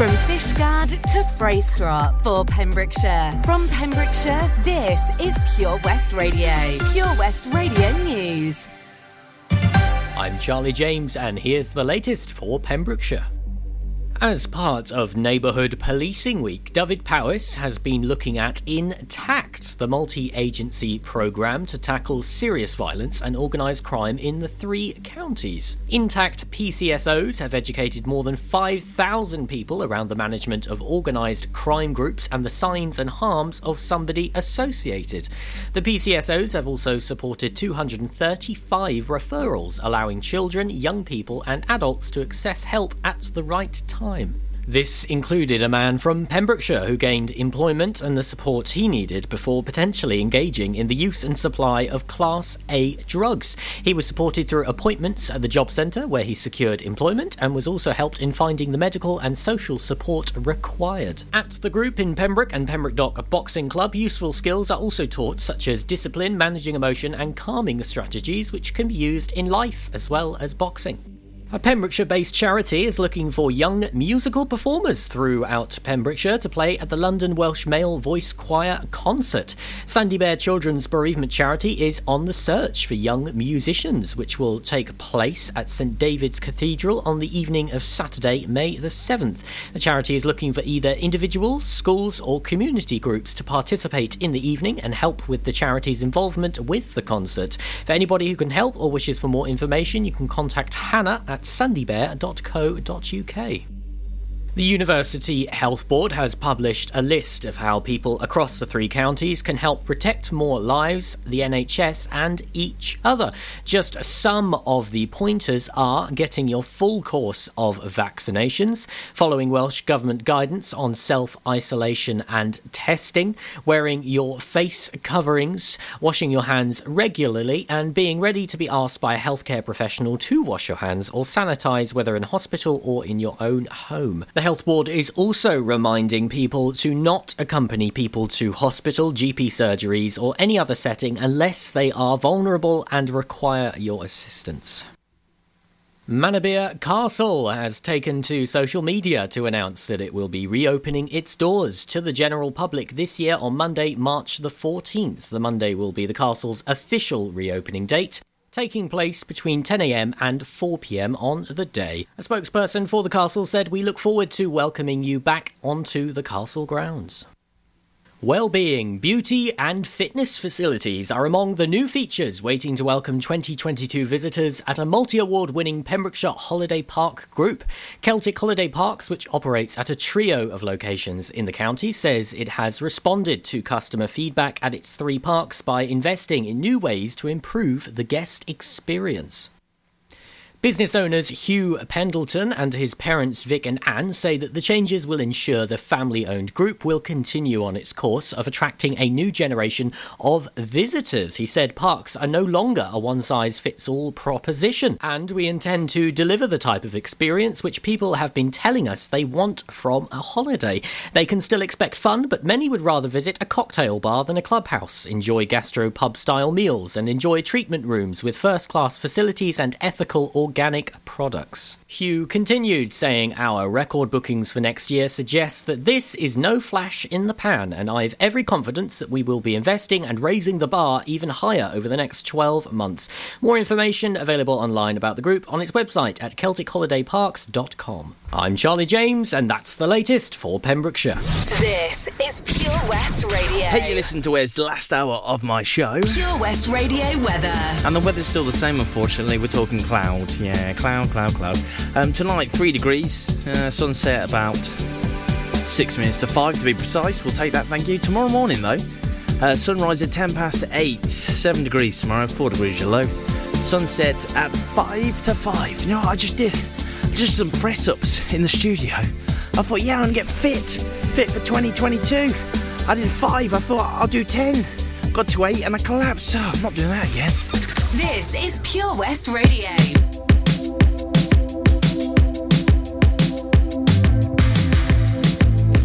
From Fishguard to Freystrop for Pembrokeshire. From Pembrokeshire, this is Pure West Radio. Pure West Radio News. I'm Charlie James, and here's the latest for Pembrokeshire. As part of Neighbourhood Policing Week, Dyfed-Powys has been looking at Intact, the multi agency programme to tackle serious violence and organised crime in the three counties. Intact PCSOs have educated more than 5,000 people around the management of organised crime groups and the signs and harms of somebody associated. The PCSOs have also supported 235 referrals, allowing children, young people, and adults to access help at the right time time. This included a man from Pembrokeshire who gained employment and the support he needed before potentially engaging in the use and supply of Class A drugs. He was supported through appointments at the job centre where he secured employment and was also helped in finding the medical and social support required. At the group in Pembroke and Pembroke Dock Boxing Club, useful skills are also taught such as discipline, managing emotion and calming strategies which can be used in life as well as boxing. A Pembrokeshire based charity is looking for young musical performers throughout Pembrokeshire to play at the London Welsh Male Voice Choir concert. Sandy Bear Children's Bereavement Charity is on the search for young musicians, which will take place at St David's Cathedral on the evening of Saturday, May the 7th. The charity is looking for either individuals, schools, or community groups to participate in the evening and help with the charity's involvement with the concert. For anybody who can help or wishes for more information, you can contact Hannah at at sandybear.co.uk. The University Health Board has published a list of how people across the three counties can help protect more lives, the NHS, and each other. Just some of the pointers are getting your full course of vaccinations, following Welsh Government guidance on self isolation and testing, wearing your face coverings, washing your hands regularly, and being ready to be asked by a healthcare professional to wash your hands or sanitise whether in hospital or in your own home. The Health Board is also reminding people to not accompany people to hospital, GP surgeries, or any other setting unless they are vulnerable and require your assistance. Manorbier Castle has taken to social media to announce that it will be reopening its doors to the general public this year on Monday, March the 14th. The Monday will be the castle's official reopening date taking place between 10am and 4pm on the day. A spokesperson for the castle said, We look forward to welcoming you back onto the castle grounds. Well-being, beauty and fitness facilities are among the new features waiting to welcome 2022 visitors at a multi-award winning Pembrokeshire Holiday Park group. Celtic Holiday Parks, which operates at a trio of locations in the county, says it has responded to customer feedback at its three parks by investing in new ways to improve the guest experience. Business owners Hugh Pendleton and his parents Vic and Anne say that the changes will ensure the family owned group will continue on its course of attracting a new generation of visitors. He said parks are no longer a one size fits all proposition, and we intend to deliver the type of experience which people have been telling us they want from a holiday. They can still expect fun, but many would rather visit a cocktail bar than a clubhouse, enjoy gastro pub style meals, and enjoy treatment rooms with first class facilities and ethical organic products. Hugh continued, saying, Our record bookings for next year suggest that this is no flash in the pan, and I've every confidence that we will be investing and raising the bar even higher over the next 12 months. More information available online about the group on its website at CelticHolidayParks.com. I'm Charlie James, and that's the latest for Pembrokeshire. This is Pure West Radio. Hey, you listen to Wes last hour of my show. Pure West Radio weather. And the weather's still the same, unfortunately. We're talking cloud. Yeah, cloud, cloud, cloud. Um, tonight, three degrees. Uh, sunset about six minutes to five to be precise. We'll take that, thank you. Tomorrow morning, though, uh, sunrise at ten past eight. Seven degrees tomorrow, four degrees your low. Sunset at five to five. You know what I just did? Just some press ups in the studio. I thought, yeah, I'm gonna get fit, fit for 2022. I did five. I thought I'll do ten. Got to eight and I collapsed. So I'm not doing that again. This is Pure West Radio.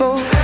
may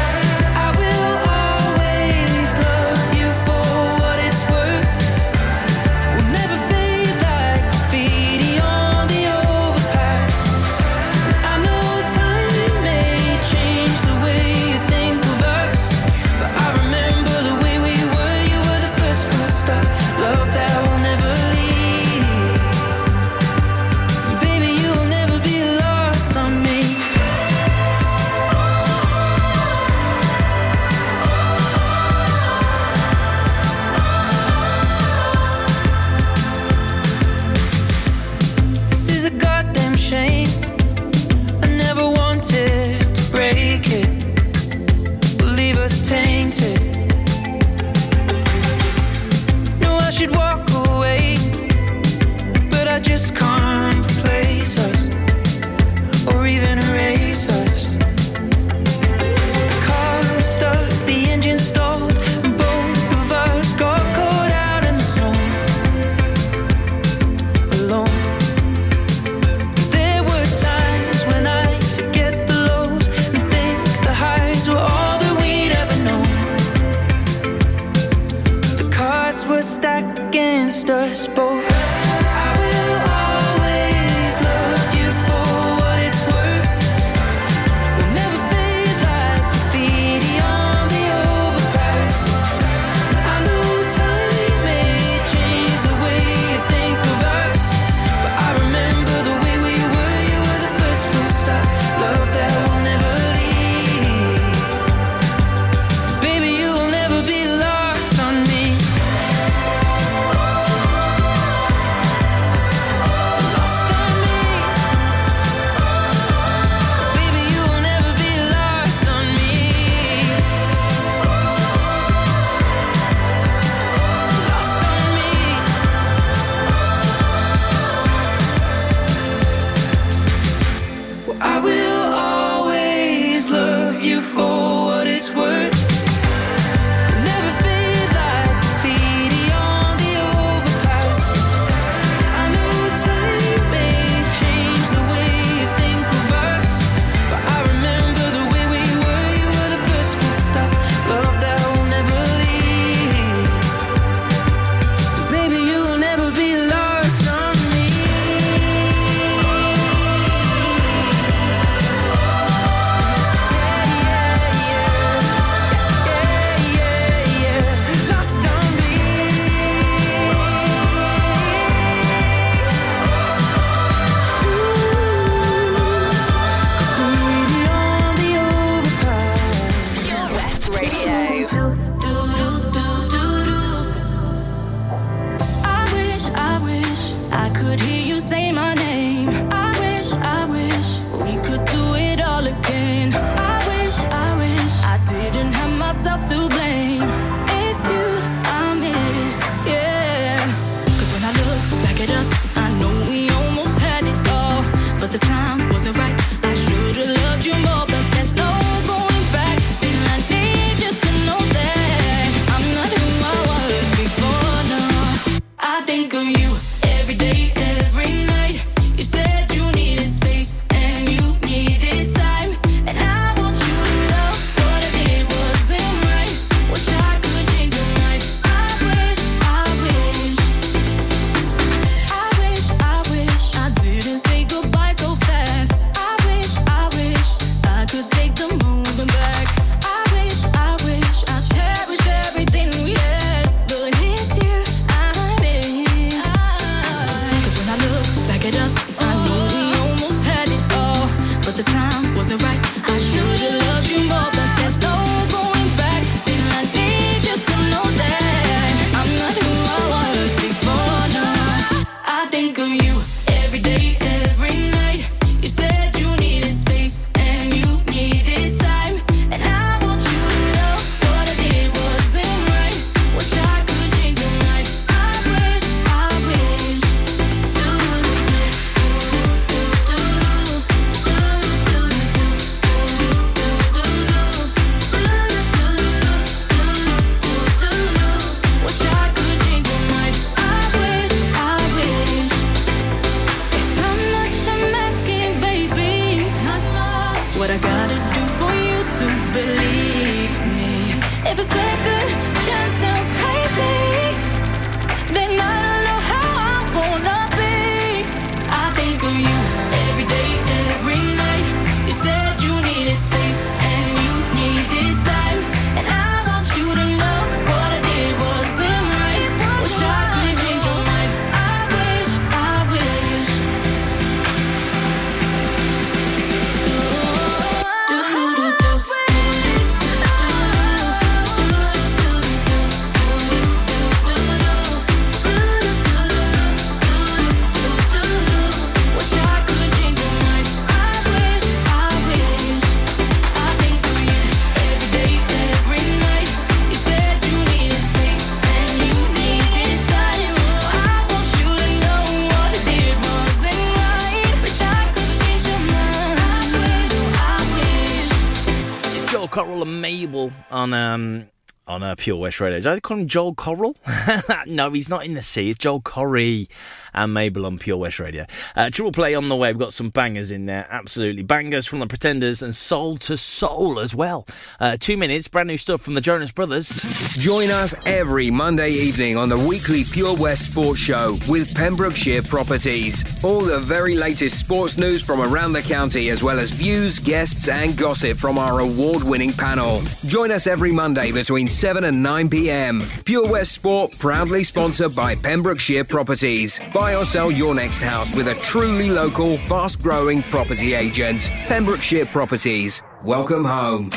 a on um on uh, Pure West Radio. Did I call him Joel Coral? no, he's not in the sea. It's Joel Corry and Mabel on Pure West Radio. Uh, triple play on the way. We've got some bangers in there. Absolutely. Bangers from the Pretenders and Soul to Soul as well. Uh, two minutes. Brand new stuff from the Jonas Brothers. Join us every Monday evening on the weekly Pure West Sports Show with Pembrokeshire Properties. All the very latest sports news from around the county, as well as views, guests, and gossip from our award winning panel. Join us every Monday between 7 and 9 pm. Pure West Sport, proudly sponsored by Pembrokeshire Properties. Buy or sell your next house with a truly local, fast growing property agent. Pembrokeshire Properties. Welcome home.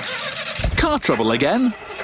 Car trouble again?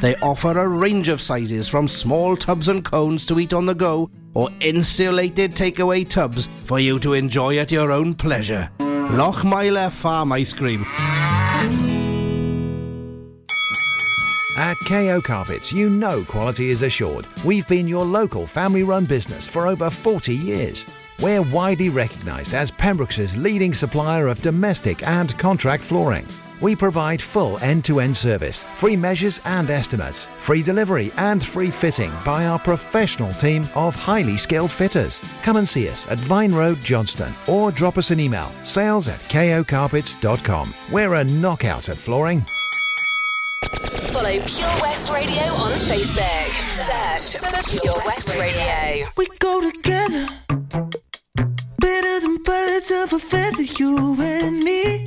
They offer a range of sizes from small tubs and cones to eat on the go or insulated takeaway tubs for you to enjoy at your own pleasure. Lochmeyler Farm Ice Cream. At KO Carpets, you know quality is assured. We've been your local family run business for over 40 years. We're widely recognised as Pembrokeshire's leading supplier of domestic and contract flooring. We provide full end to end service, free measures and estimates, free delivery and free fitting by our professional team of highly skilled fitters. Come and see us at Vine Road, Johnston, or drop us an email sales at kocarpets.com. We're a knockout at flooring. Follow Pure West Radio on Facebook. Search for Pure West Radio. We go together better than birds of a feather, you and me.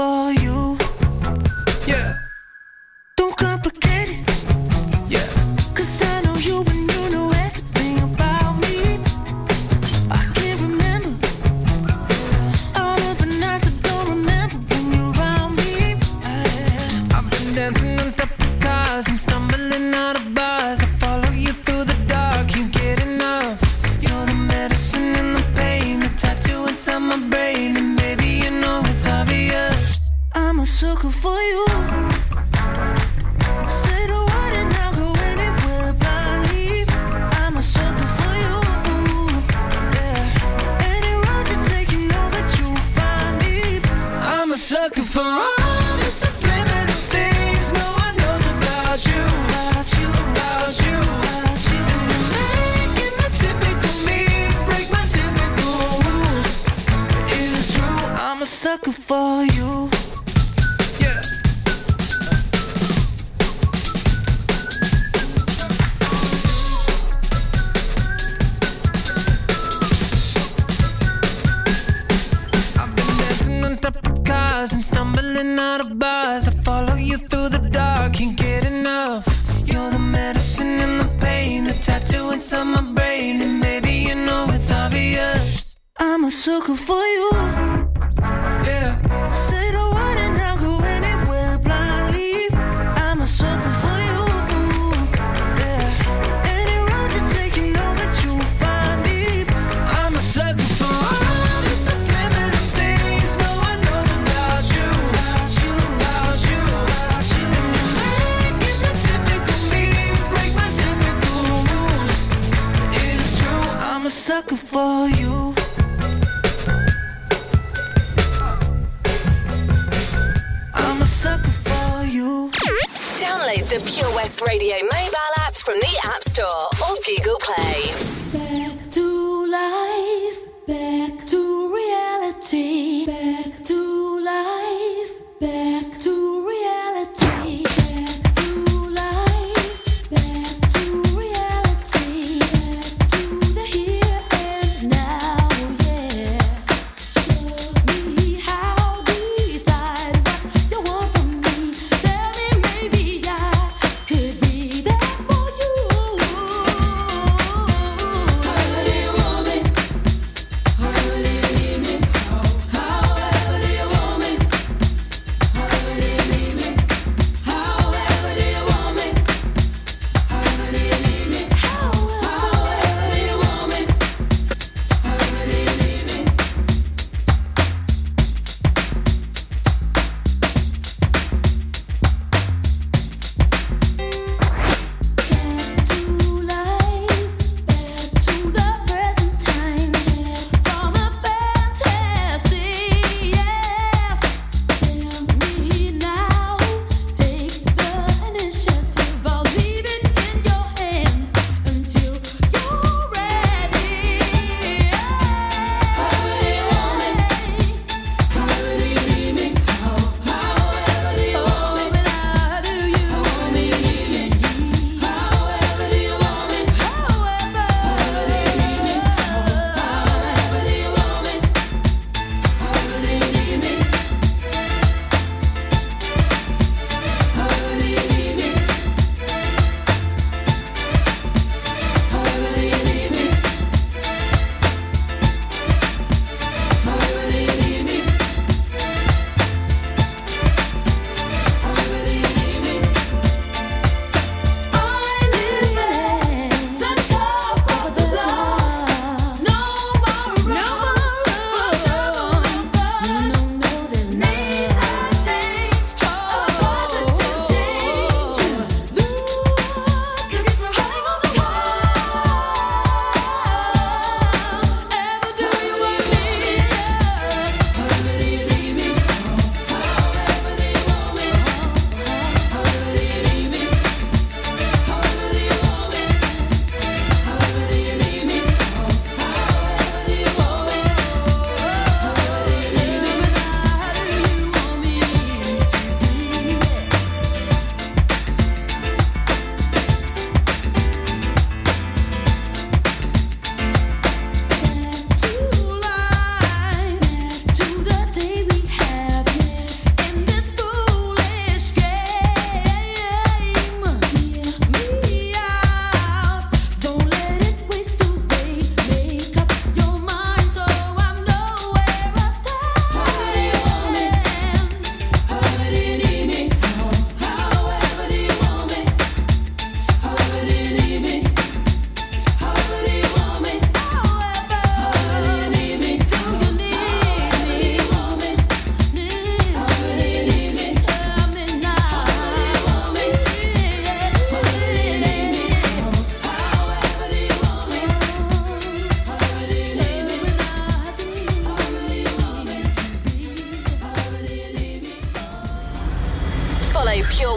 for you. sucker for you. I'm a sucker for you. Download the Pure West Radio mobile app from the App Store or Google Play. Back to life, back to reality, back to life, back to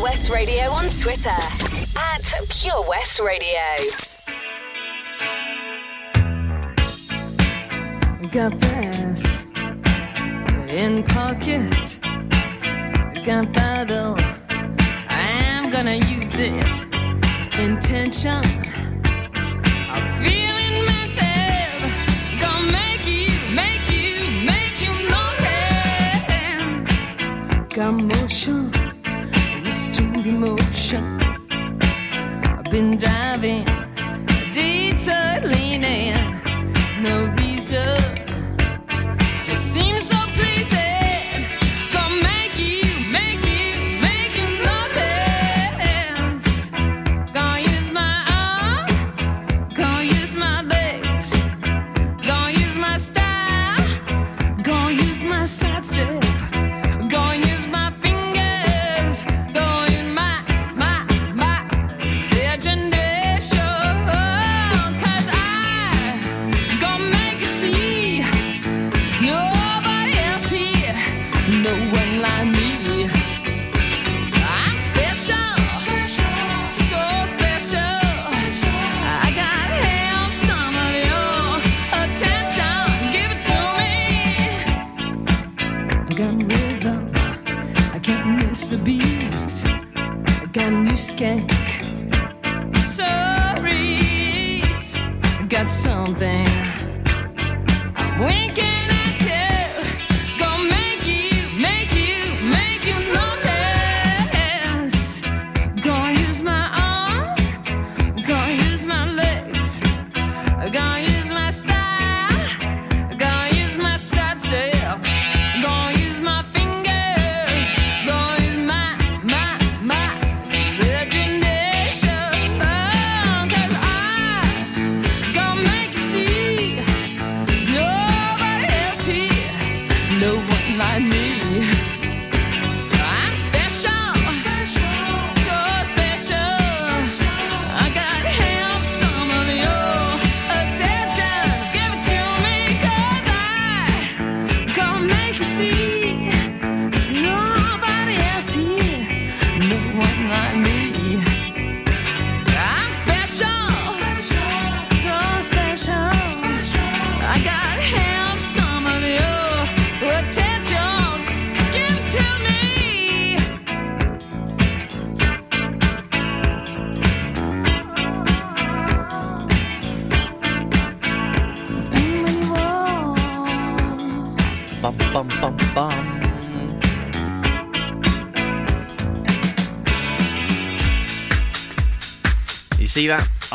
West Radio on Twitter at Pure West Radio. Got this in pocket. Got battle. I'm gonna use it. Intention. I'm. Gonna make you, make you, make you notice. been driving, detour leaning, no reason.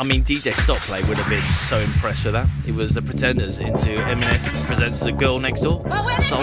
mean, DJ Stopplay would have been so impressed with that. It was The Pretenders into Eminem Presents The Girl Next Door, Soul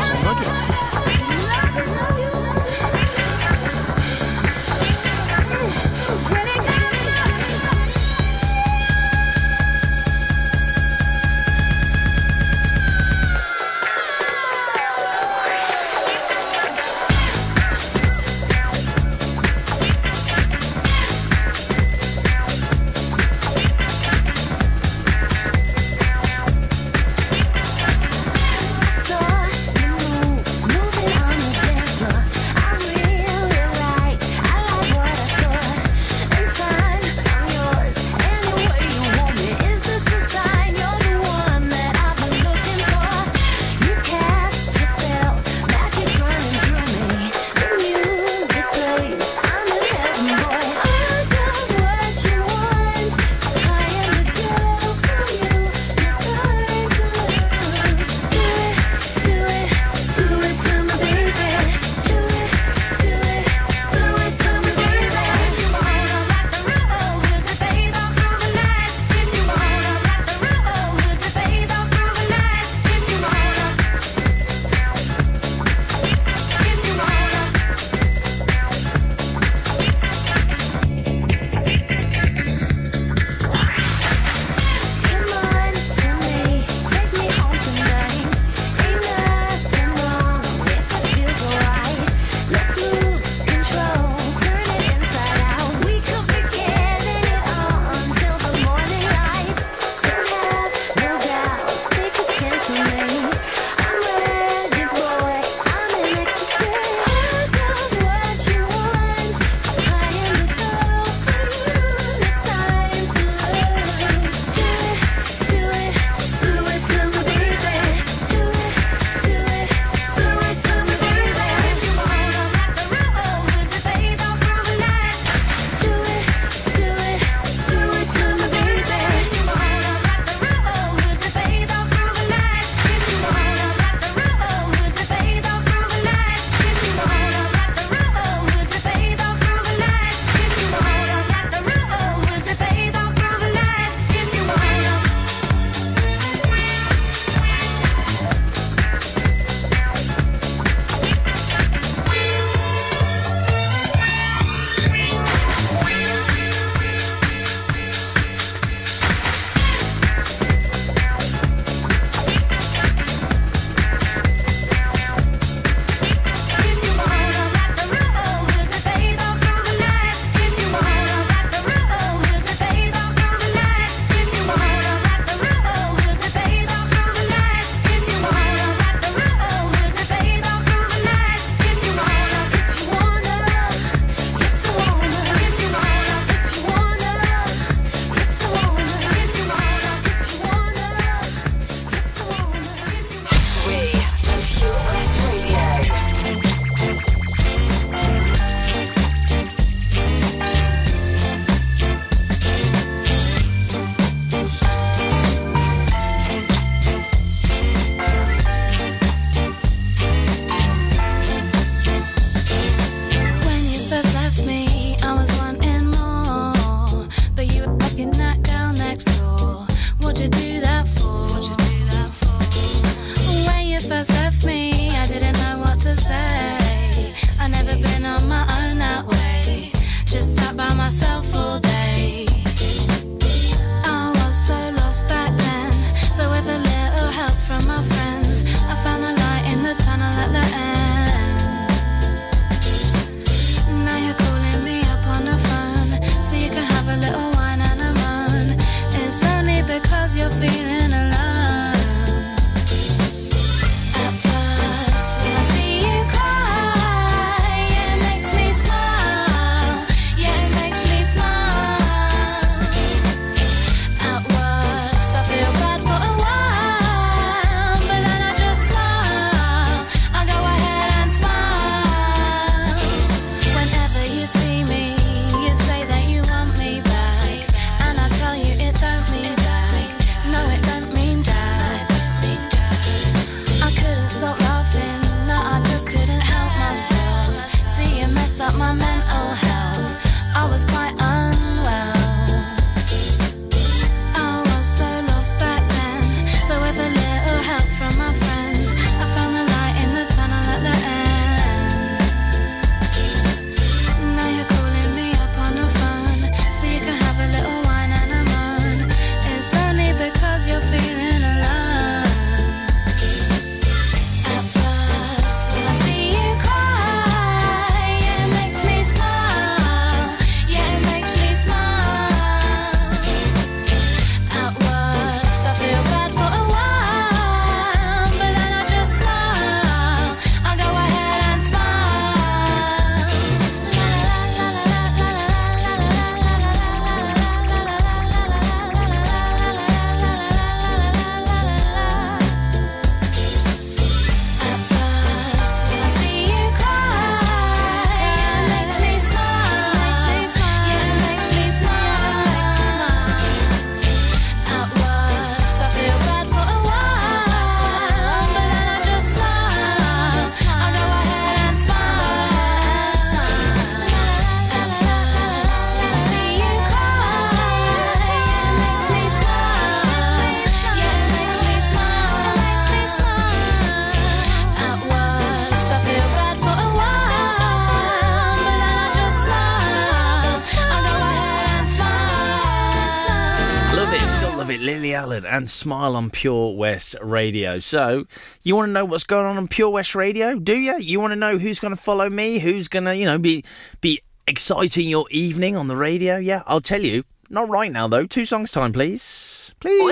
and Smile on Pure West Radio. So, you want to know what's going on on Pure West Radio? Do you? You want to know who's going to follow me? Who's going to, you know, be be exciting your evening on the radio? Yeah, I'll tell you. Not right now though. Two songs time, please. Please.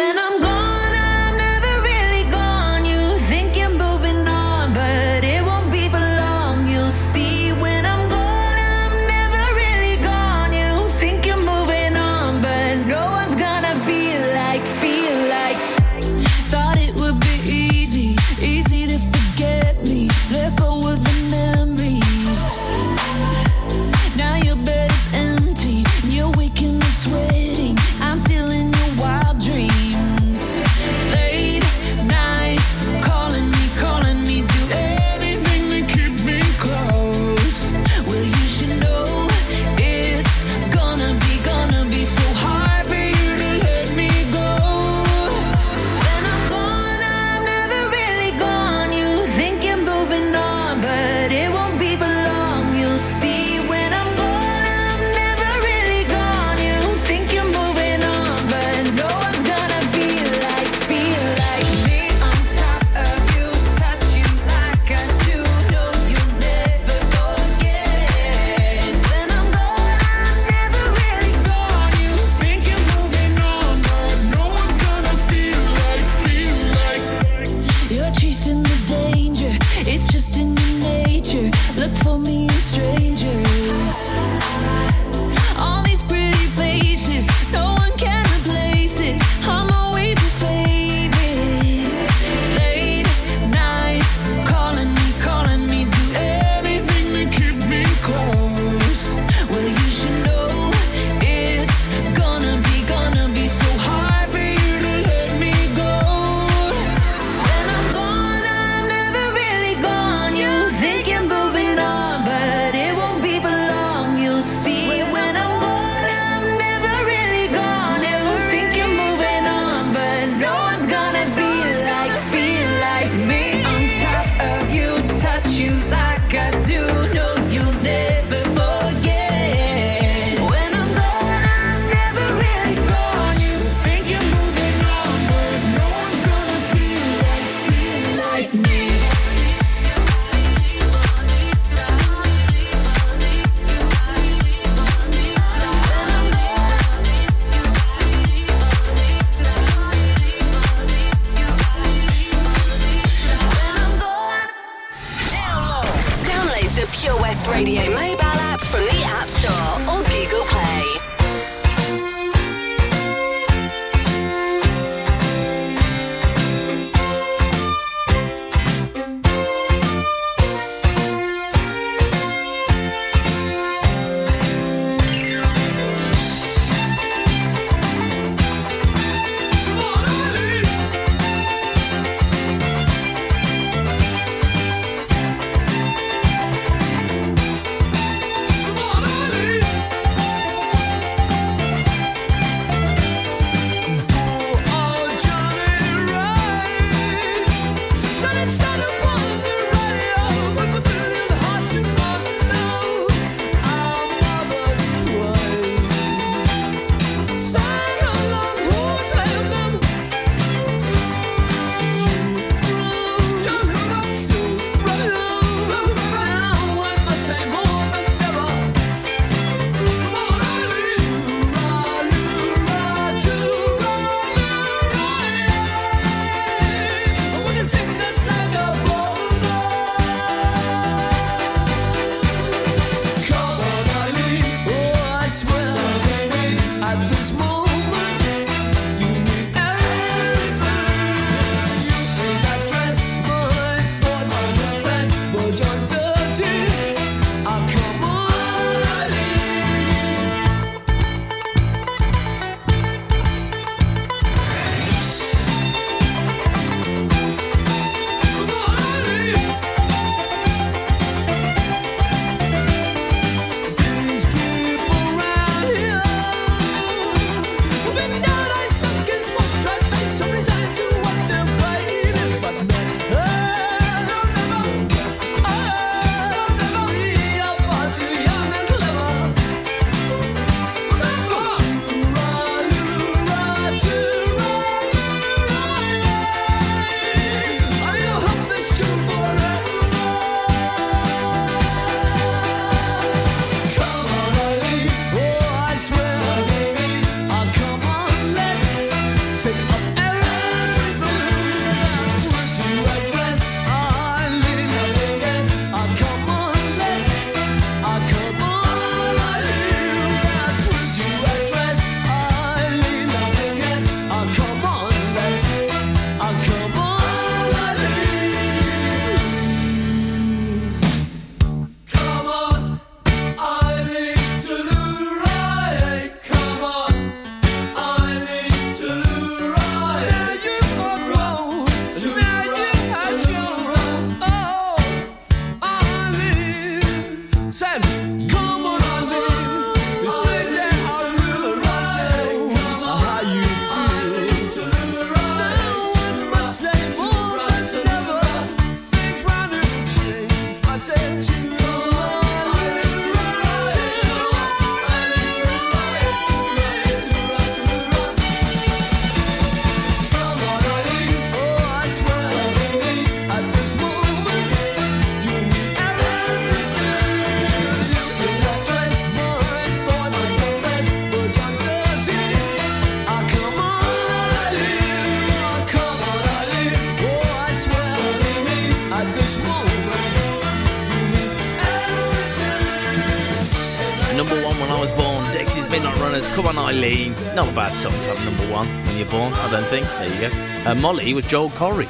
Uh, Molly was Joel Corry.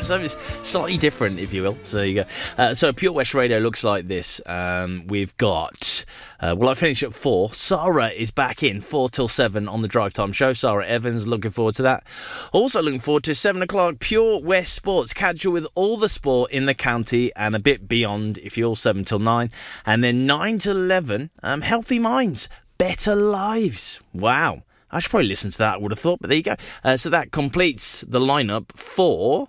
so it's slightly different, if you will. So you go. Uh, so Pure West Radio looks like this. Um, we've got, uh, well, I finish at four. Sarah is back in, four till seven on the Drive Time Show. Sarah Evans, looking forward to that. Also looking forward to seven o'clock, Pure West Sports. Catch with all the sport in the county and a bit beyond if you're seven till nine. And then nine to 11, um, Healthy Minds, Better Lives. Wow. I should probably listen to that, I would have thought, but there you go. Uh, so that completes the lineup for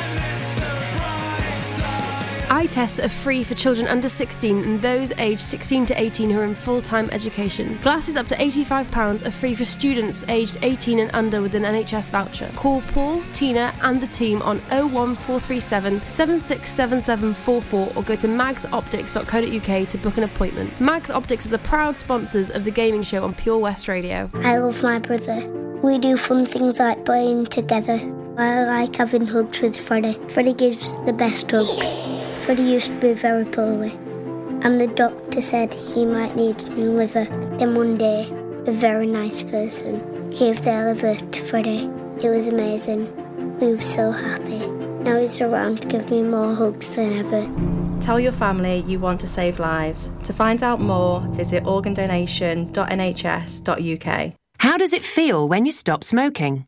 Eye tests are free for children under 16 and those aged 16 to 18 who are in full time education. Glasses up to £85 are free for students aged 18 and under with an NHS voucher. Call Paul, Tina, and the team on 01437 767744 or go to magsoptics.co.uk to book an appointment. Mags Optics are the proud sponsors of the gaming show on Pure West Radio. I love my brother. We do fun things like playing together. I like having hugs with Freddie. Freddie gives the best hugs. Freddie used to be very poorly, and the doctor said he might need a new liver. Then one day, a very nice person gave their liver to Freddie. It was amazing. We were so happy. Now he's around to give me more hugs than ever. Tell your family you want to save lives. To find out more, visit organdonation.nhs.uk. How does it feel when you stop smoking?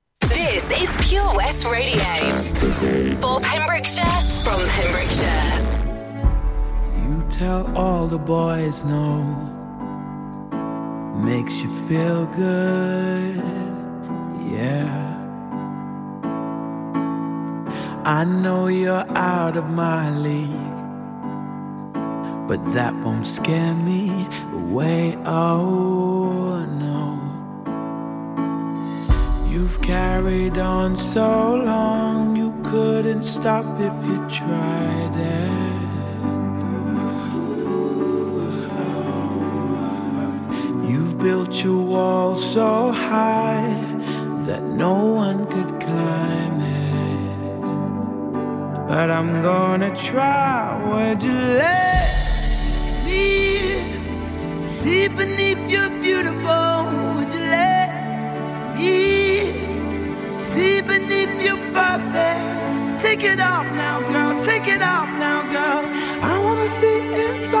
This is Pure West Radio. For Pembrokeshire, from Pembrokeshire. You tell all the boys no. Makes you feel good, yeah. I know you're out of my league, but that won't scare me away. Oh no. You've carried on so long, you couldn't stop if you tried it. You've built your wall so high that no one could climb it. But I'm gonna try. Would you let me see beneath your beautiful? Would you let me see beneath your puppet. Take it off now, girl. Take it off now, girl. I wanna see inside.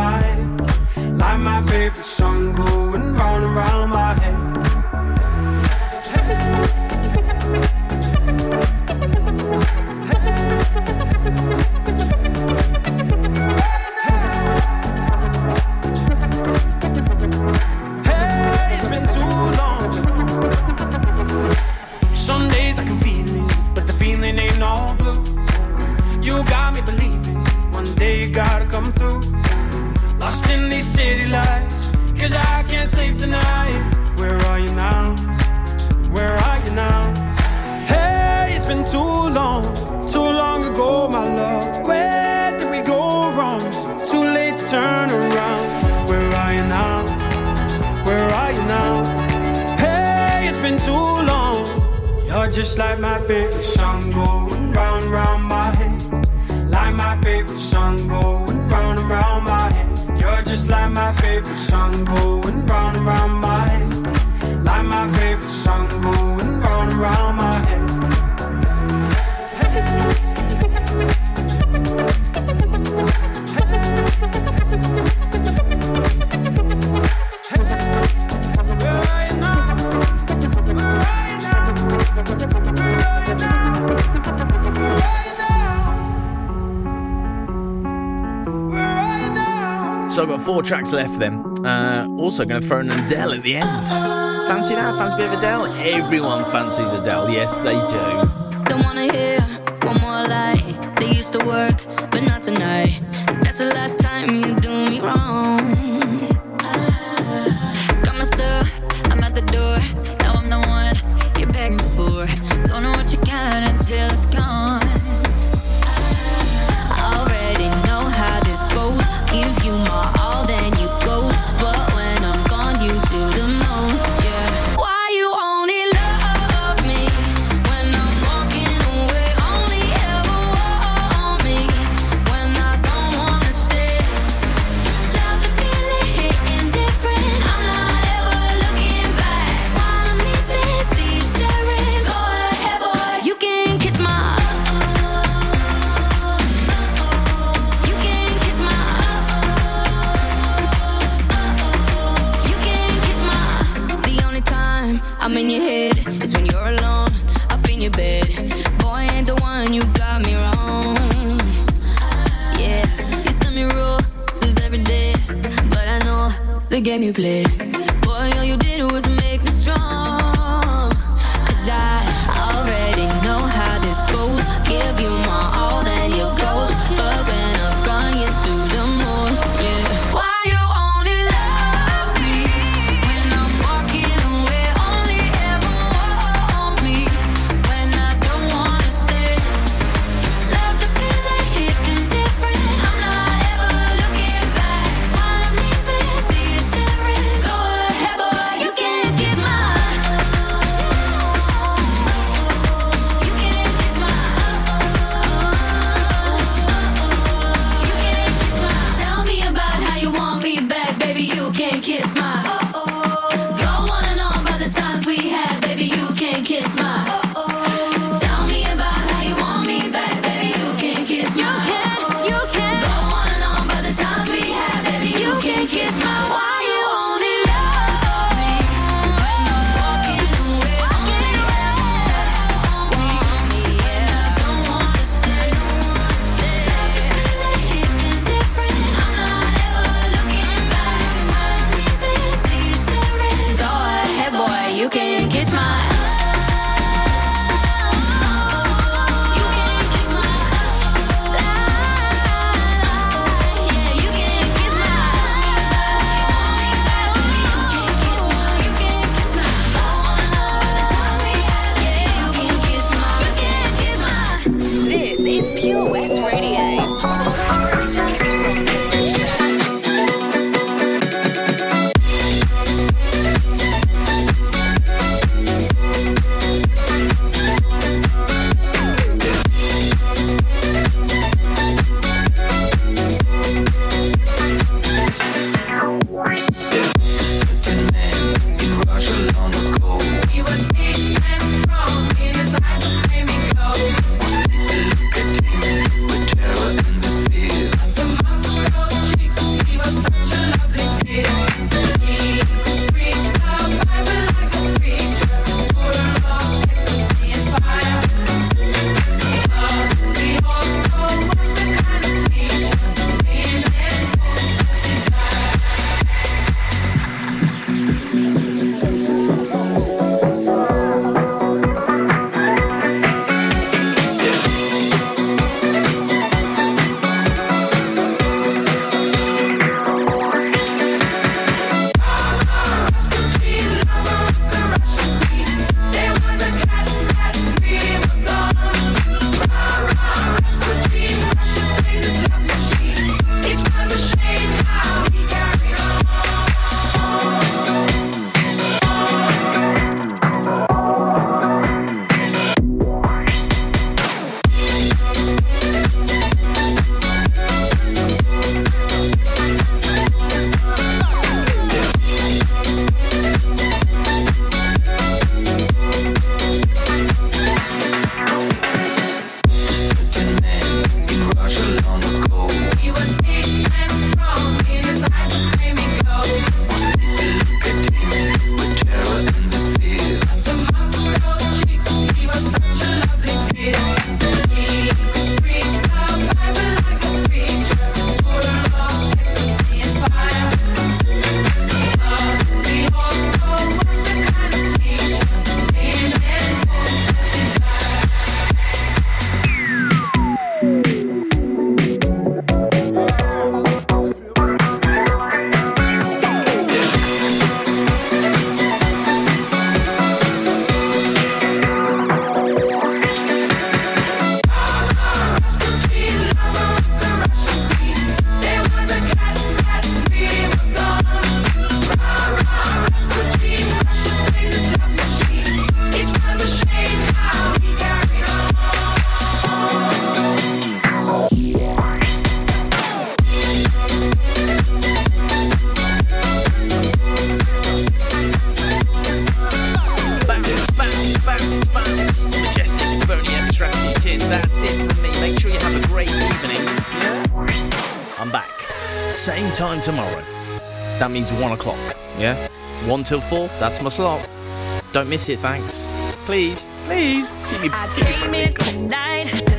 head. tracks left then. Uh, also, going to throw in Adele at the end. Fancy that? Fancy a bit of Adele? Everyone fancies Adele. Yes, they do. tomorrow. That means 1 o'clock, yeah? 1 till 4, that's my slot. Don't miss it, thanks. Please, please. I came tonight